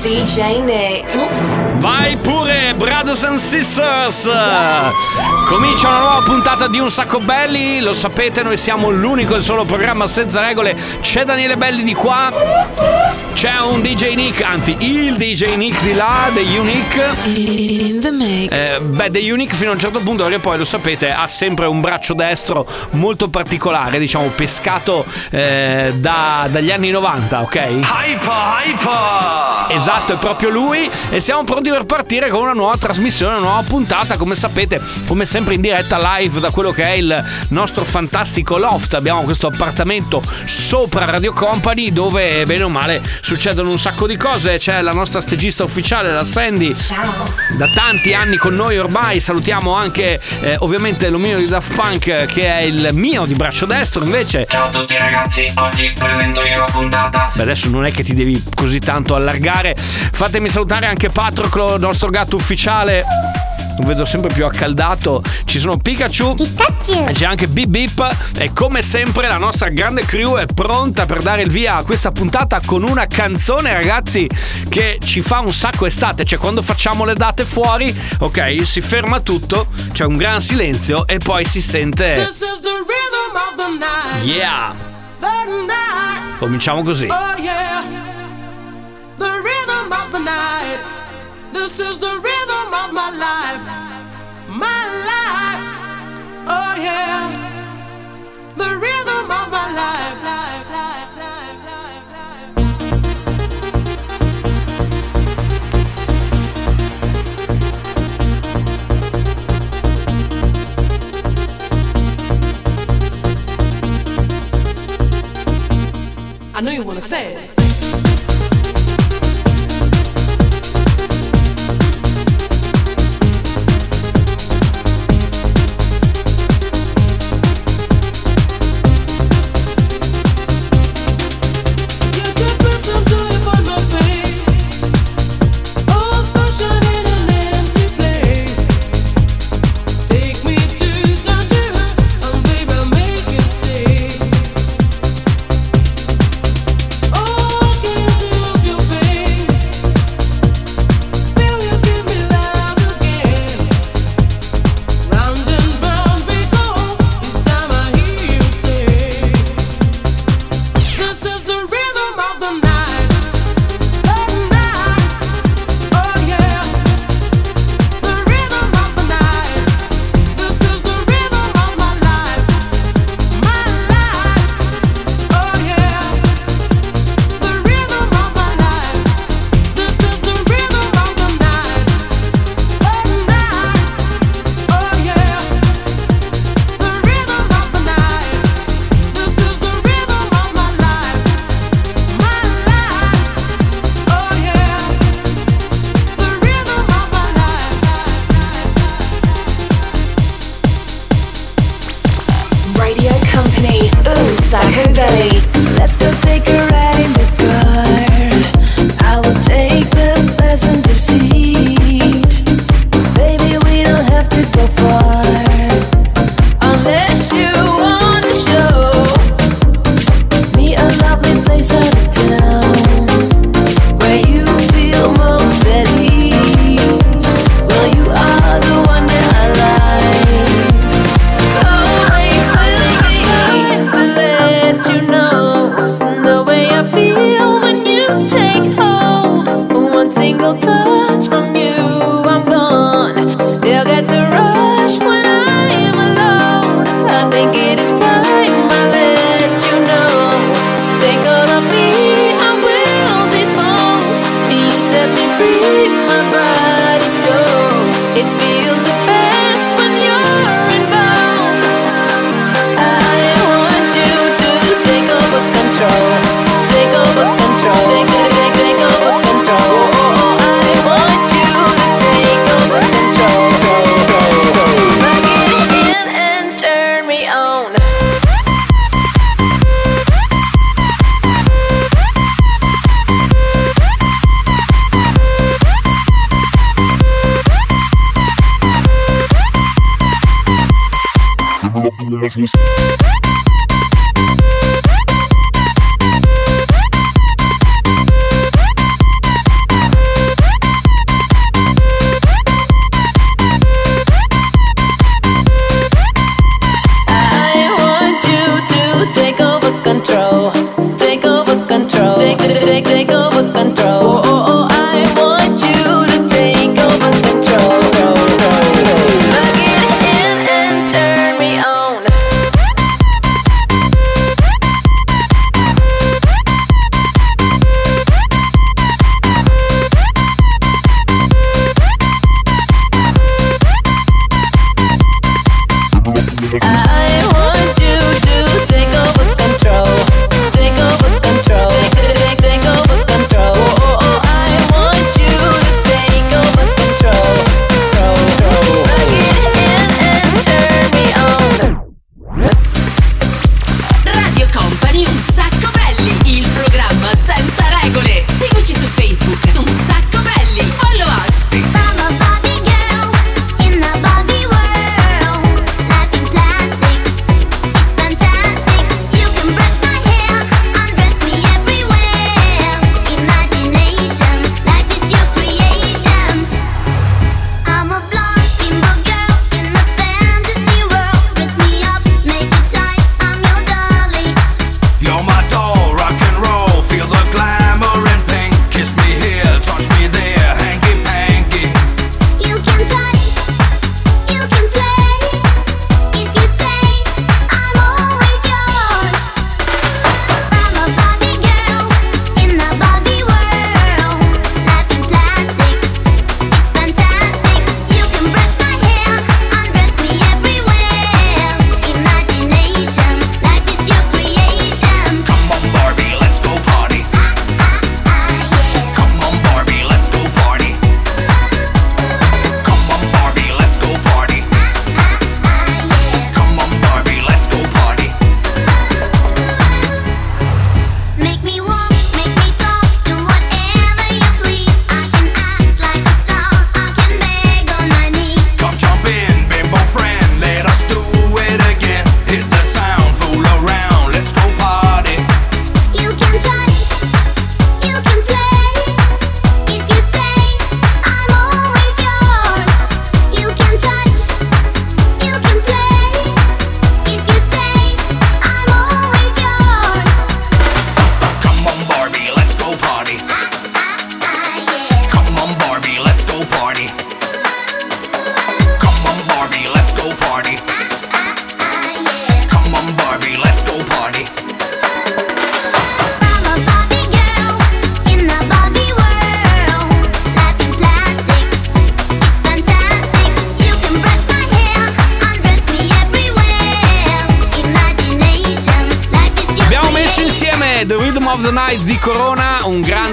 DJ Nick. Oops. Vai pure, brothers and sisters! Comincia una nuova puntata di Un Sacco Belli. Lo sapete, noi siamo l'unico e solo programma senza regole. C'è Daniele Belli di qua. C'è un DJ Nick, anzi il DJ Nick di là, degli Unique. In the mix. Eh, beh, The Unique fino a un certo punto, perché poi lo sapete, ha sempre un braccio destro molto particolare, diciamo pescato eh, da- dagli anni 90, ok? Hyper, hyper! Esatto, è proprio lui e siamo pronti per partire con una nuova trasmissione, una nuova puntata, come sapete, come sempre in diretta live da quello che è il nostro fantastico loft. Abbiamo questo appartamento sopra Radio Company dove bene o male succedono un sacco di cose. C'è la nostra stagista ufficiale, la Sandy, da tanti anni con noi ormai. Salutiamo anche eh, ovviamente l'omino di Daft Punk che è il mio di braccio destro invece. Ciao a tutti ragazzi, oggi presento io la puntata. Beh, adesso non è che ti devi così tanto allargare. Fatemi salutare anche Patroclo, il nostro gatto ufficiale. Lo vedo sempre più accaldato. Ci sono Pikachu. E c'è anche Bip Bip. E come sempre la nostra grande crew è pronta per dare il via a questa puntata con una canzone, ragazzi, che ci fa un sacco estate. Cioè, quando facciamo le date fuori, ok, si ferma tutto, c'è un gran silenzio e poi si sente. This is the rhythm of the night. Yeah! The night. Cominciamo così. Oh yeah. This is the rhythm of my life. My life. Oh yeah. The rhythm of my life. I know you wanna say it.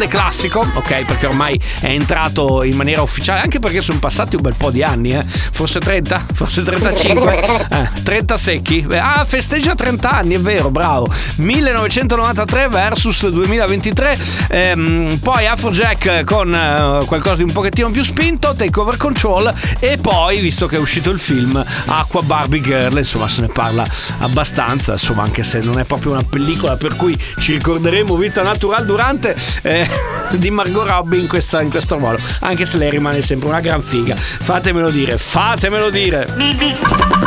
grande classico, ok? Perché ormai è entrato in maniera ufficiale, anche perché sono passati un bel po' di anni, eh? Forse 30, forse 35, eh, 30 secchi. Ah, festeggia 30 anni, è vero, bravo. 1993 versus 2023. Ehm, poi Afrojack con eh, qualcosa di un pochettino più spinto, Takeover Control e poi, visto che è uscito il film Aqua Barbie Girl, insomma, se ne parla abbastanza, insomma, anche se non è proprio una pellicola per cui ci ricorderemo vita natural durante eh, di Margot Robbie in, questa, in questo ruolo, anche se lei rimane sempre una gran figa. Fatemelo dire, fatemelo dire.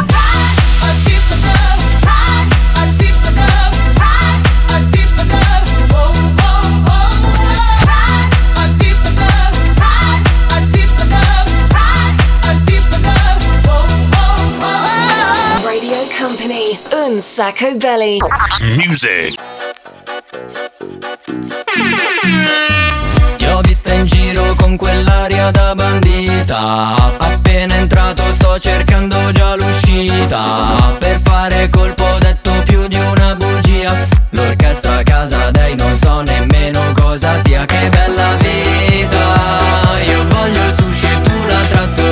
sacco belly. Music. vista in giro con quell'aria da bandita. Appena entrato sto cercando già l'uscita. Per fare colpo ho detto più di una bugia. L'orchestra a casa dei non so nemmeno cosa sia. Che bella vita. Io voglio sushi e tu la trattori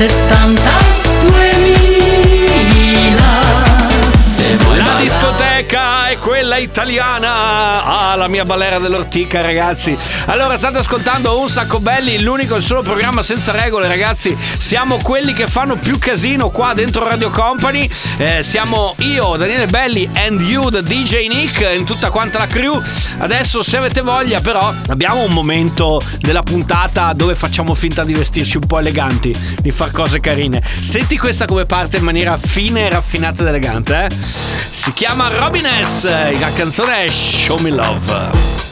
70 quella italiana. Ah, la mia balera dell'ortica, ragazzi. Allora, state ascoltando Un Sacco Belli, l'unico e il solo programma senza regole, ragazzi. Siamo quelli che fanno più casino qua dentro Radio Company. Eh, siamo io, Daniele Belli, and you, the DJ Nick, in tutta quanta la crew. Adesso, se avete voglia, però, abbiamo un momento della puntata dove facciamo finta di vestirci un po' eleganti, di far cose carine. Senti questa come parte in maniera fine, raffinata ed elegante, eh? Si chiama Robin S. Eh, la canzone è Show Me Love.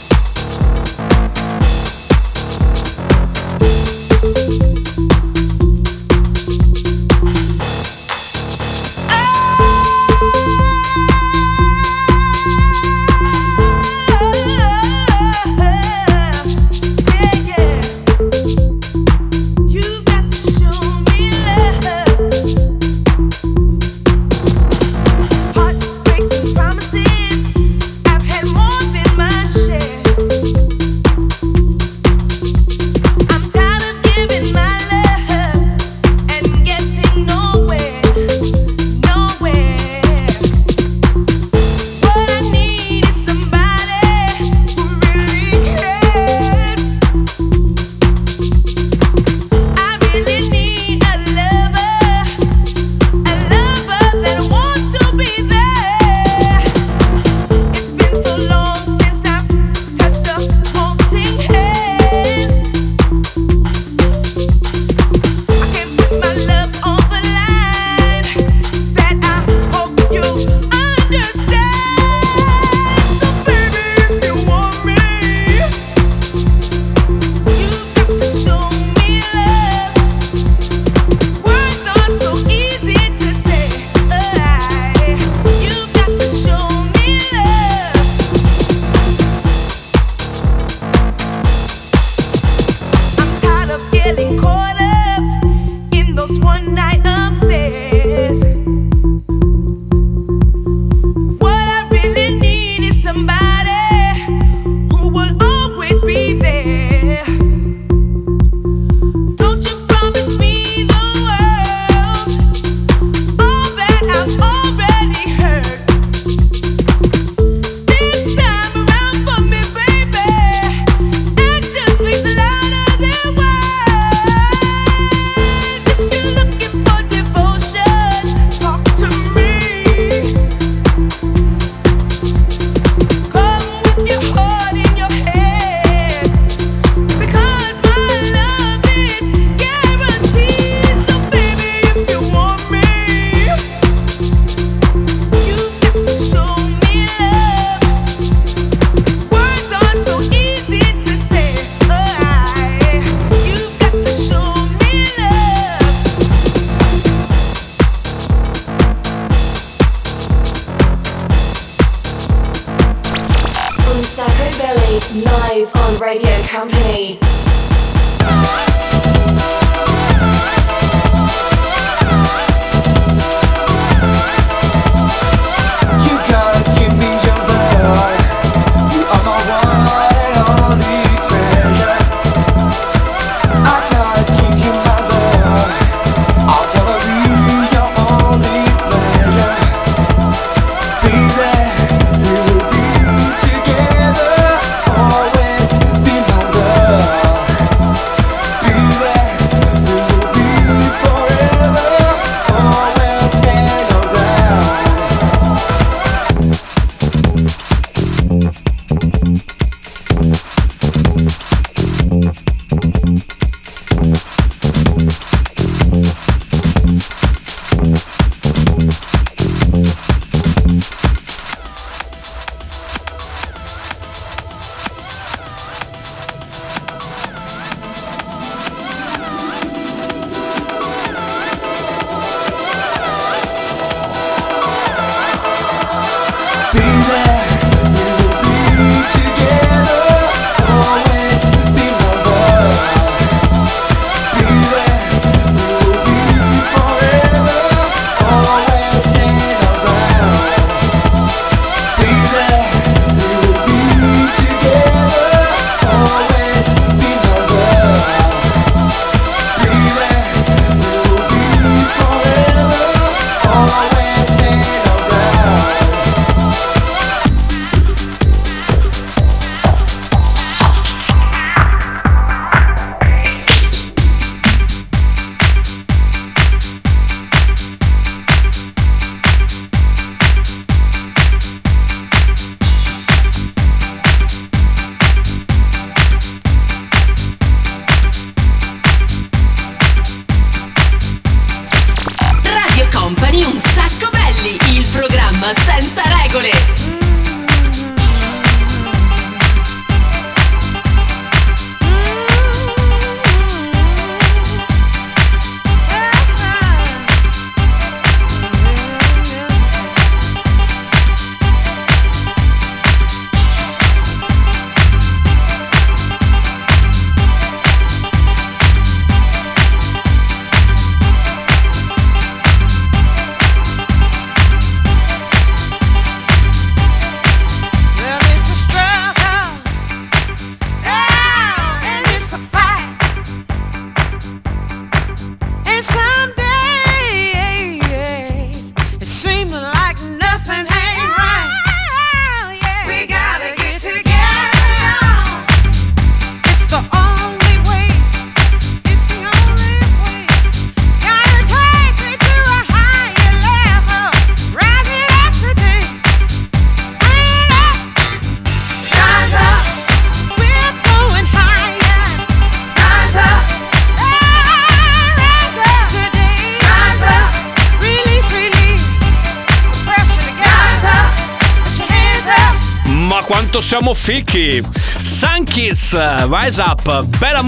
Fichi! Sun Kids, Rise Up, Bella e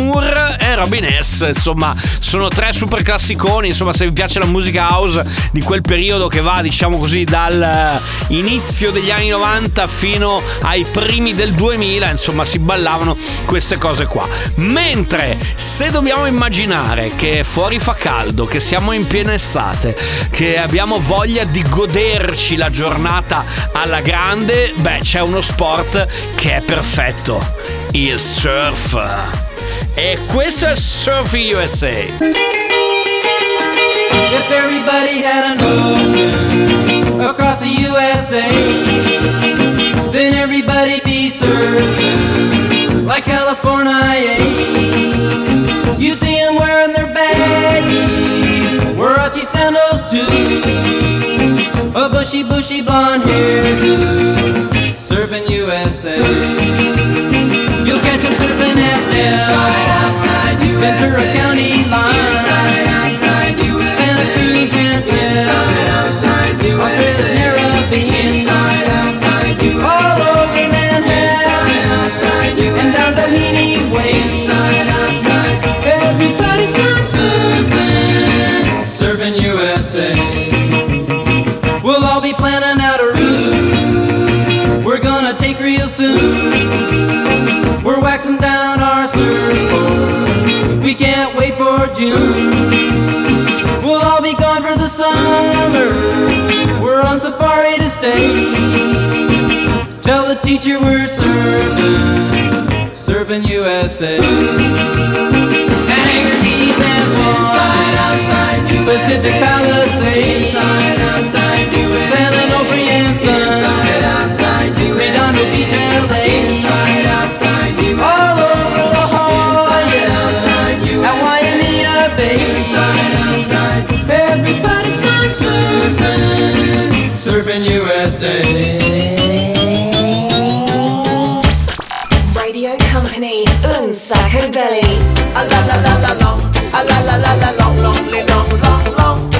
Robin S. Insomma, sono tre super classiconi. Insomma, se vi piace la musica house di quel periodo che va, diciamo così, dal eh, degli anni 90 fino ai primi del 2000, insomma, si ballavano queste cose qua. Mentre se dobbiamo immaginare che fuori fa caldo, che siamo in piena estate, che abbiamo voglia di goderci la giornata alla grande, beh, c'è uno sport che è perfetto, il surf. E questo è USA. If everybody had an ocean across the USA, then everybody'd be surfing like California. You'd see them wearing their baggies, Warachi sandals too, a bushy, bushy blonde hairdo, serving USA. Inside, outside, Ventura County line. Inside, outside, Santa Cruz and Inside, outside, U.S. Caribbean. Inside, outside, All over Manhattan. Inside, outside, And down Tahiti Way. Inside, outside. Real soon. We're waxing down our surfboard. We can't wait for June. We'll all be gone for the summer. We're on safari to stay. Tell the teacher we're surfing, surfing USA. Keys and inside, outside, Pacific Palisades, inside, outside, San Onofre and everybody's gone surfing, surfing USA. Radio Company, Un Sacco Belly. A la la la la long, a la la la la long, long, li- long, long, long.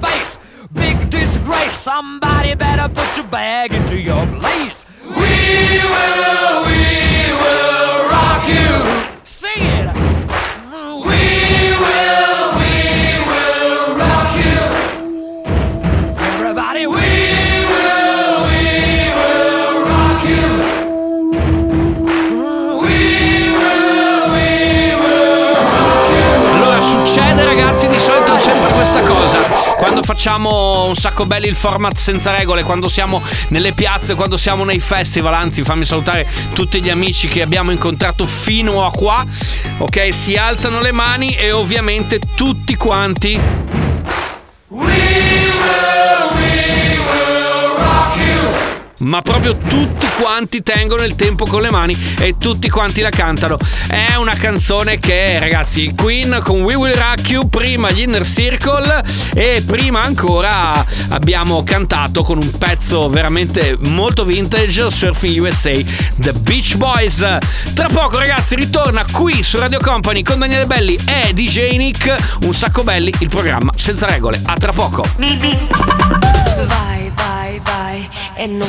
Face, big disgrace. Somebody better put your bag into your place. We will, we will rock you. Quando facciamo un sacco belli il format senza regole, quando siamo nelle piazze, quando siamo nei festival, anzi fammi salutare tutti gli amici che abbiamo incontrato fino a qua. Ok, si alzano le mani e ovviamente tutti quanti ma proprio tutti quanti tengono il tempo con le mani e tutti quanti la cantano. È una canzone che, ragazzi, Queen con We Will Rock You, prima gli Inner Circle e prima ancora abbiamo cantato con un pezzo veramente molto vintage, Surfing USA, The Beach Boys. Tra poco, ragazzi, ritorna qui su Radio Company con Daniele Belli e DJ Nick, un sacco belli, il programma senza regole. A tra poco. Vai, vai, vai e non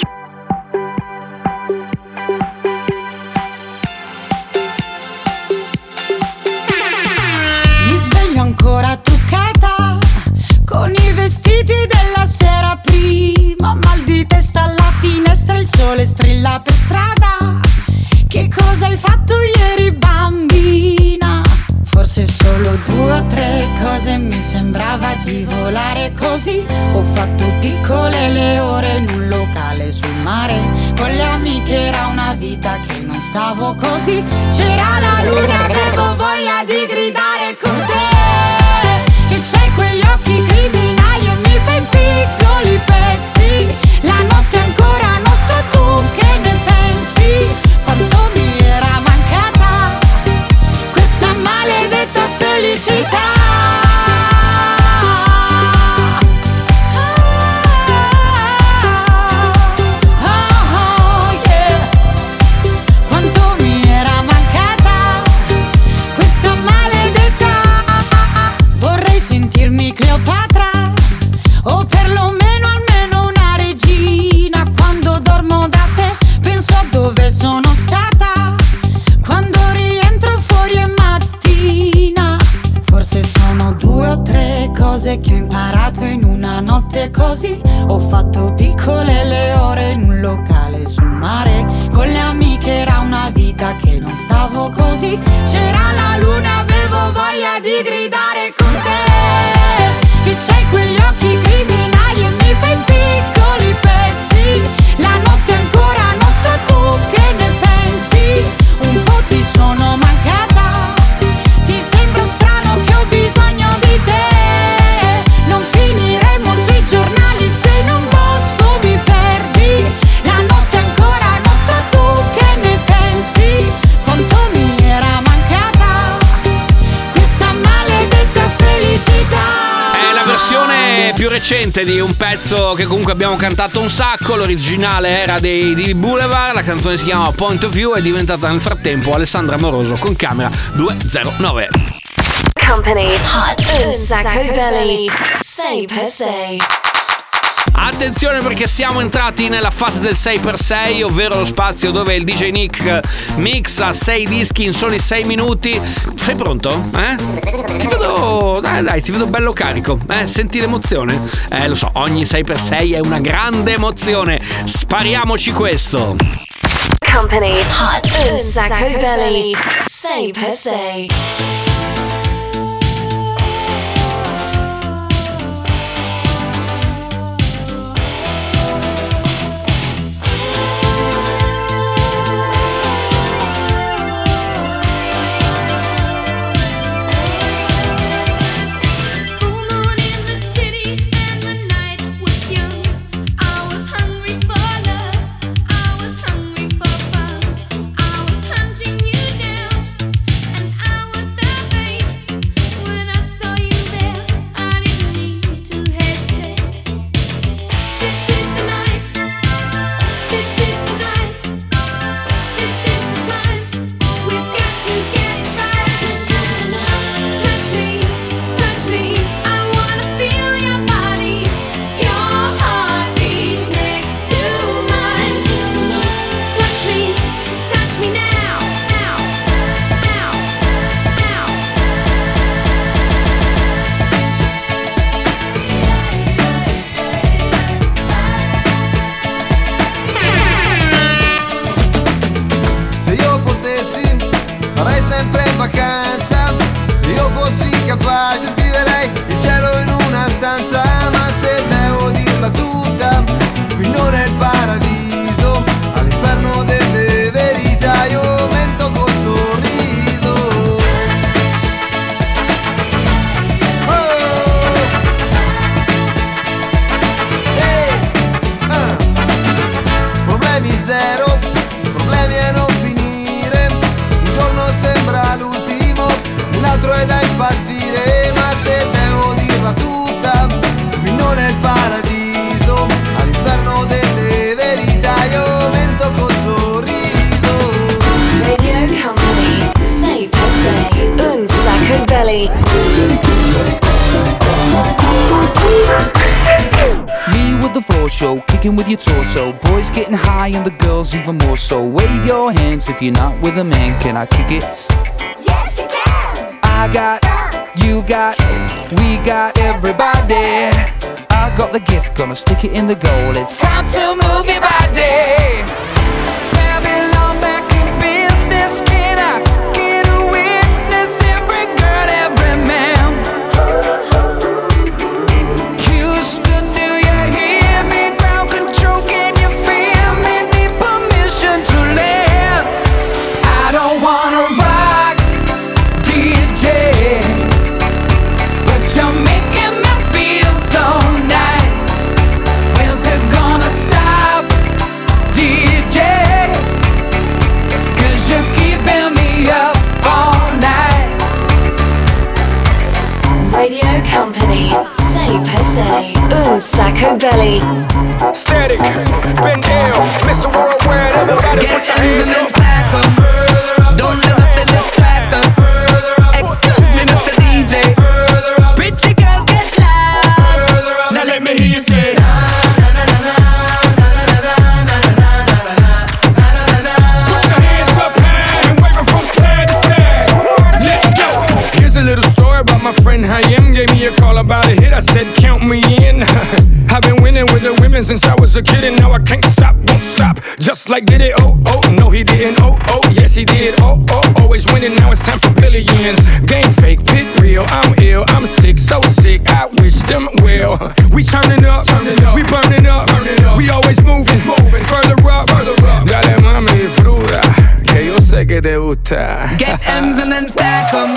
Sole strilla per strada. Che cosa hai fatto ieri, bambina? Forse solo due o tre cose mi sembrava di volare così. Ho fatto piccole le ore in un locale sul mare. Con le amiche era una vita che non stavo così. C'era la luna, avevo voglia di gridare con te. Che c'hai quegli occhi criminali e mi fai piccoli pezzi. La notte た cose che ho imparato in una notte così. Ho fatto piccole le ore in un locale sul mare. Con le amiche era una vita che non stavo così. C'era la luna, avevo voglia di gridare con te. Che c'hai quegli occhi criminali recente di un pezzo che comunque abbiamo cantato un sacco. L'originale era dei di Boulevard, la canzone si chiama Point of View, è diventata nel frattempo Alessandra Moroso con camera 209. Company, hot un sacco belli. Sei per sei. Attenzione perché siamo entrati nella fase del 6x6, ovvero lo spazio dove il DJ Nick eh, mixa 6 dischi in soli 6 minuti. Sei pronto? Eh? Ti vedo, dai, dai, ti vedo bello carico. Eh, senti l'emozione? Eh, lo so, ogni 6x6 è una grande emozione. Spariamoci questo. Company Hot un sacco belly 6x6. If you're not with a man, can I kick it? Yes, you can. I got, you got, we got everybody. I got the gift, gonna stick it in the goal. It's time to Medic, Ben Ill, Mr. Worldwide, everybody put your hands up. was a kid and now I can't stop, won't stop. Just like did it, oh, oh, no, he didn't, oh, oh, yes, he did, oh, oh, always winning, now it's time for billions. Game fake, pit real, I'm ill, I'm sick, so sick, I wish them well. We turning up, turning up, we burning up, burning up. we always moving, moving, further up, further up. Dale mami, fruta. Que yo sé que te gusta. Get M's and then stack 'em.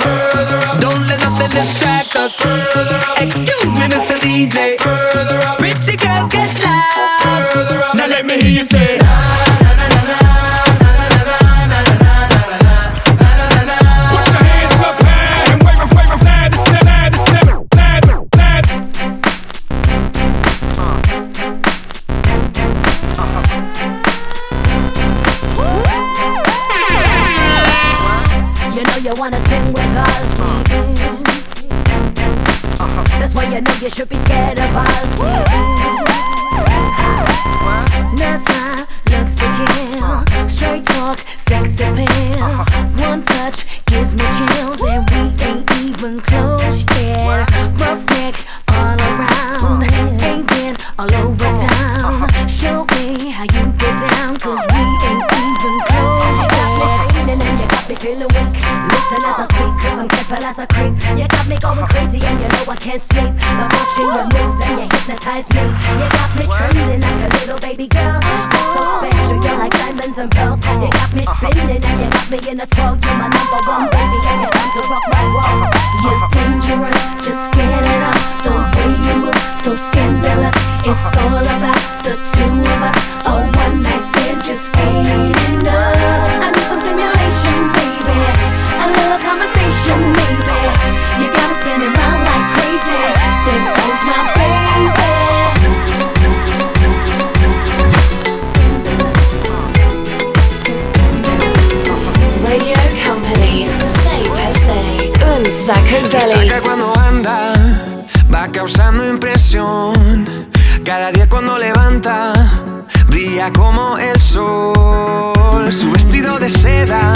Don't let nothing distract us. Excuse me, Mr. DJ. say Destaca cuando anda, va causando impresión. Cada día cuando levanta, brilla como el sol. Su vestido de seda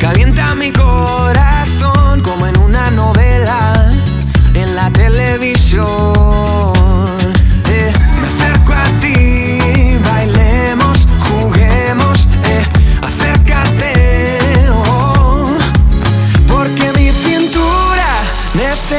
calienta mi corazón como en una novela en la televisión.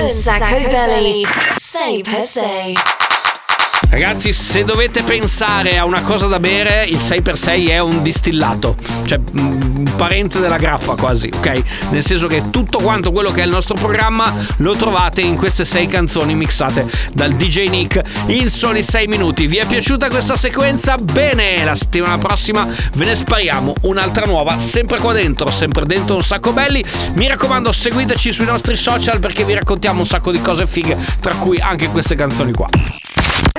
Un sacco belly. Say per se. Ragazzi, se dovete pensare a una cosa da bere, il 6x6 è un distillato, cioè mm, un parente della grappa quasi, ok? Nel senso che tutto quanto quello che è il nostro programma lo trovate in queste sei canzoni mixate dal DJ Nick in soli 6 minuti. Vi è piaciuta questa sequenza? Bene, la settimana prossima ve ne spariamo un'altra nuova, sempre qua dentro, sempre dentro un sacco belli. Mi raccomando, seguiteci sui nostri social perché vi raccontiamo un sacco di cose fighe, tra cui anche queste canzoni qua.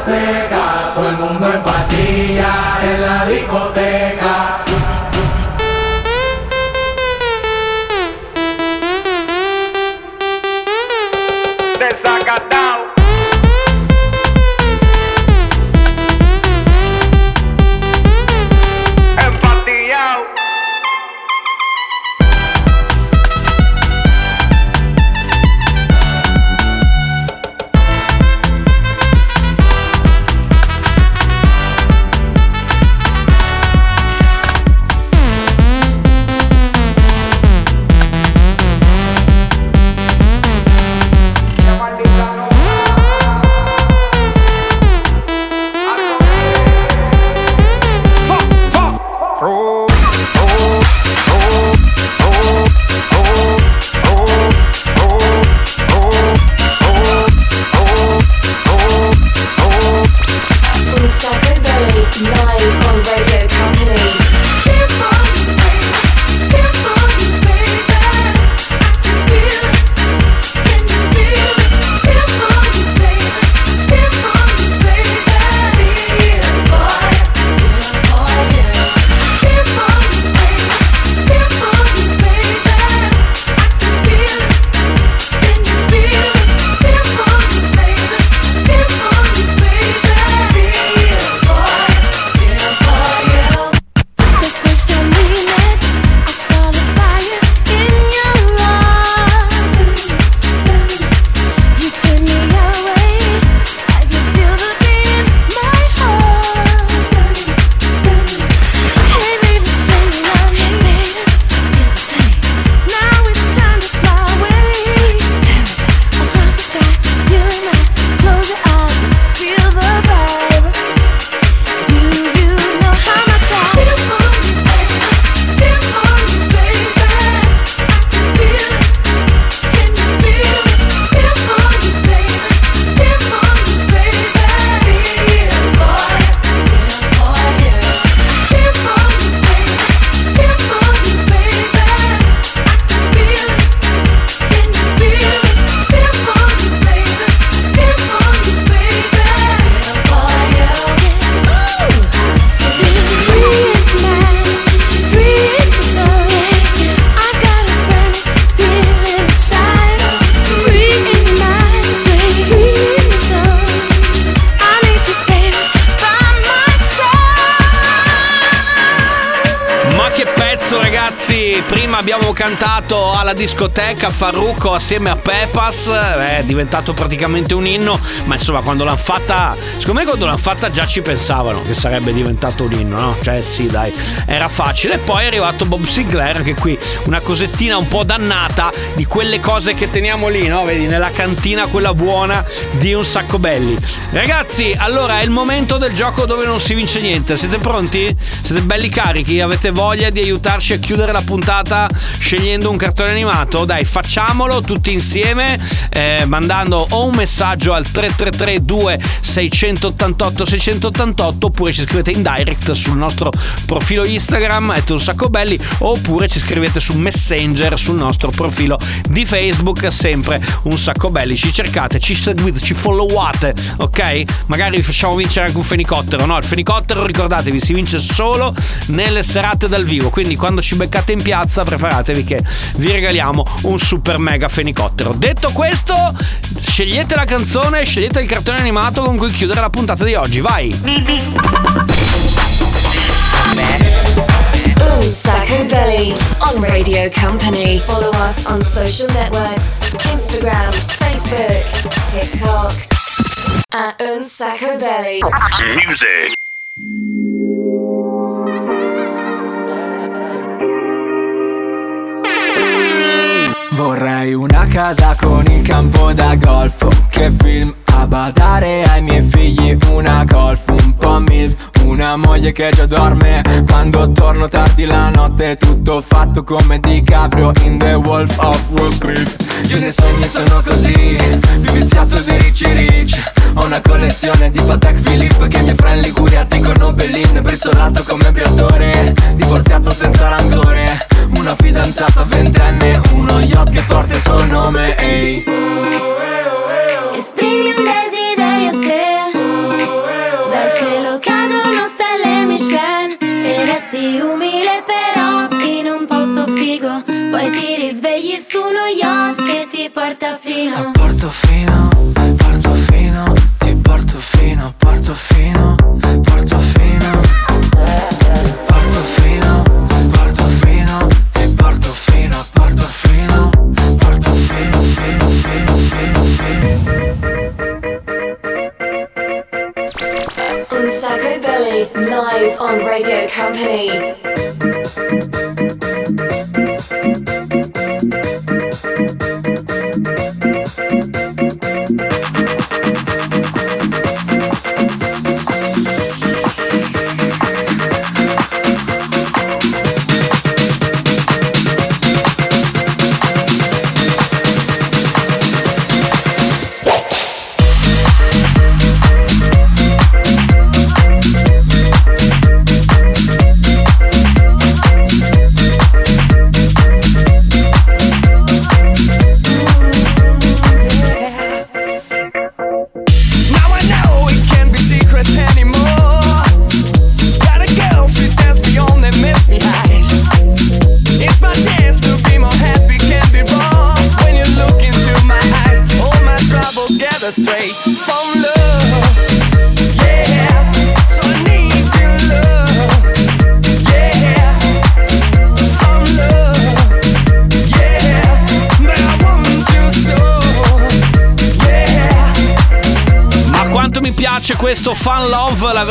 Seca, todo el mundo en patilla en la discoteca. Farrucco assieme a Pepas, eh, è diventato praticamente un inno, ma insomma quando l'hanno fatta, secondo me quando l'hanno fatta già ci pensavano che sarebbe diventato un inno, no? Cioè sì dai, era facile. E poi è arrivato Bob Sinclair, anche qui una cosettina un po' dannata di quelle cose che teniamo lì, no? Vedi, nella cantina quella buona di un sacco belli. Ragazzi, allora è il momento del gioco dove non si vince niente. Siete pronti? Siete belli carichi? Avete voglia di aiutarci a chiudere la puntata scegliendo un cartone animato? Dai, facciamolo tutti insieme eh, mandando o un messaggio al 333 2688 688 oppure ci scrivete in direct sul nostro profilo Instagram è un sacco belli oppure ci scrivete su Messenger sul nostro profilo di Facebook sempre un sacco belli. Ci cercate ci seguite ci followate ok? Magari vi facciamo vincere anche un fenicottero no? Il fenicottero ricordatevi si vince solo nelle serate dal vivo quindi quando ci beccate in piazza preparatevi che vi regaliamo un super mega fenicottero detto questo scegliete la canzone scegliete il cartone animato con cui chiudere la puntata di oggi vai Un Sacco Belly on Radio Company. Follow us on social networks Instagram, Facebook, TikTok. At Un Sacco Belly. Music. Vorrei una casa con il campo da golf. Che film a badare ai miei figli? Una golf, un po' milf Una moglie che già dorme. Quando torno tardi la notte Tutto fatto come DiCaprio In The Wolf of Wall Street. Io nei sogni sono così Più viziato di Ricci Rich Ho una collezione di Patek Philippe Che miei friend Liguria dicono Bellin Brizzolato come briatore. Divorziato senza rancore una fidanzata ventenne, uno yacht che porta il suo nome, ehi. Esprimi Michelin E resti umile però in un posto figo. Poi ti risvegli su uno yacht che ti porta fino. Portofino, Portofino, ti porto fino, Portofino, Portofino Portofino, live on Radio Company.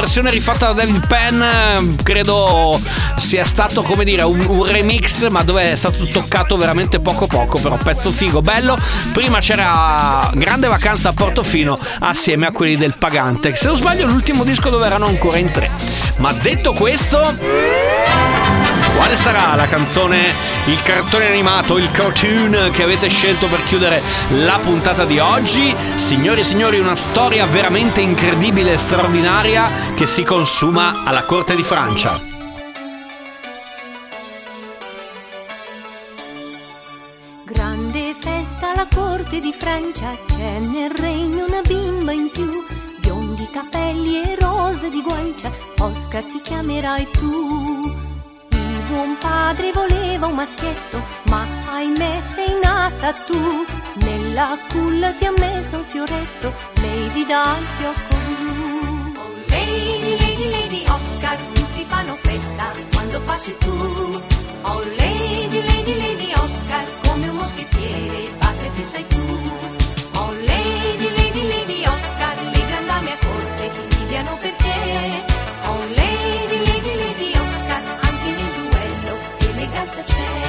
Versione rifatta da David Penn, eh, credo sia stato come dire un, un remix, ma dove è stato toccato veramente poco poco, però pezzo figo, bello. Prima c'era Grande Vacanza a Portofino assieme a quelli del Pagante, se non sbaglio l'ultimo disco dove erano ancora in tre. Ma detto questo... Quale sarà la canzone, il cartone animato, il cartoon che avete scelto per chiudere la puntata di oggi? Signori e signori, una storia veramente incredibile e straordinaria che si consuma alla corte di Francia. Grande festa alla corte di Francia, c'è nel regno una bimba in più, biondi capelli e rose di guancia, Oscar ti chiamerai tu. Buon padre voleva un maschietto, ma ahimè sei nata tu. Nella culla ti ha messo un fioretto, Lady dal fiocco blu. Oh Lady, Lady, Lady Oscar, tutti fanno festa quando passi tu. Oh Lady, Lady, Lady Oscar, come un moschettiere, padre che sei tu. Oh Lady, Lady, Lady Oscar, le grandame a corte ti invidiano perché... eleganza c'è.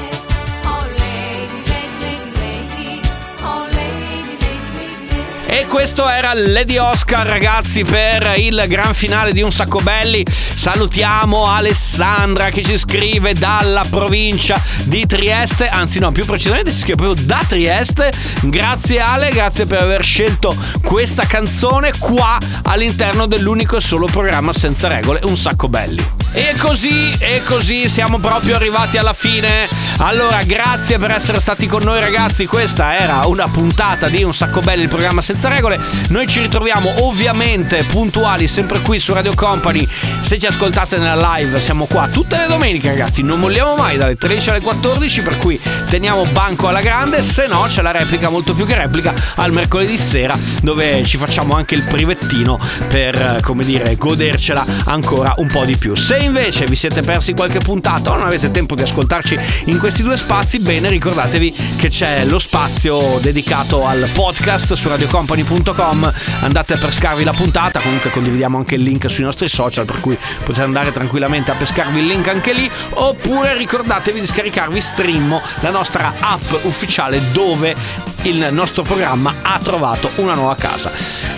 Questo era Lady Oscar, ragazzi, per il gran finale di Un Sacco Belli. Salutiamo Alessandra che ci scrive dalla provincia di Trieste, anzi no, più precisamente ci scrive proprio da Trieste. Grazie Ale, grazie per aver scelto questa canzone qua all'interno dell'unico e solo programma senza regole, Un Sacco Belli. E così, e così siamo proprio arrivati alla fine. Allora, grazie per essere stati con noi ragazzi. Questa era una puntata di Un Sacco Belli, il programma senza regole. Noi ci ritroviamo ovviamente puntuali sempre qui su Radio Company. Se ci ascoltate nella live, siamo qua tutte le domeniche ragazzi. Non molliamo mai dalle 13 alle 14, per cui teniamo banco alla grande. Se no, c'è la replica molto più che replica al mercoledì sera, dove ci facciamo anche il privettino per, eh, come dire, godercela ancora un po' di più. Se invece vi siete persi qualche puntata o non avete tempo di ascoltarci in questi due spazi, bene, ricordatevi che c'è lo spazio dedicato al podcast su radiocompany.com. Andate a pescarvi la puntata, comunque condividiamo anche il link sui nostri social, per cui potete andare tranquillamente a pescarvi il link anche lì. Oppure ricordatevi di scaricarvi Streammo, la nostra app ufficiale dove il nostro programma ha trovato una nuova casa.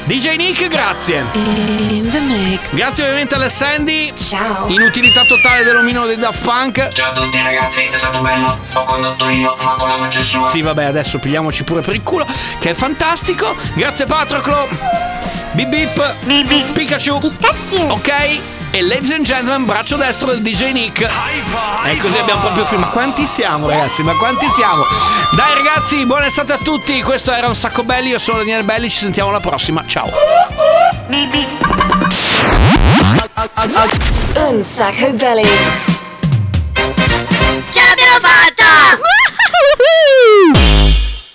DJ Nick, grazie. In the mix. Grazie ovviamente alle Sandy. Ciao. Inutilità totale dell'omino dei Daft Punk. Ciao a tutti ragazzi, è stato bello. Ho condotto io, ma con la voce sua. Sì, vabbè, adesso pigliamoci pure per il culo, che è fantastico. Grazie Patroclo. Bip bip. Pikachu. Ok e Ladies and Gentlemen, braccio destro del DJ Nick. E così abbiamo proprio finito. Ma quanti siamo, ragazzi? Ma quanti siamo? Dai, ragazzi, buona estate a tutti. Questo era un sacco belli. Io sono Daniel Belli. Ci sentiamo alla prossima. Ciao. Un sacco belli. Ce l'abbiamo fatta!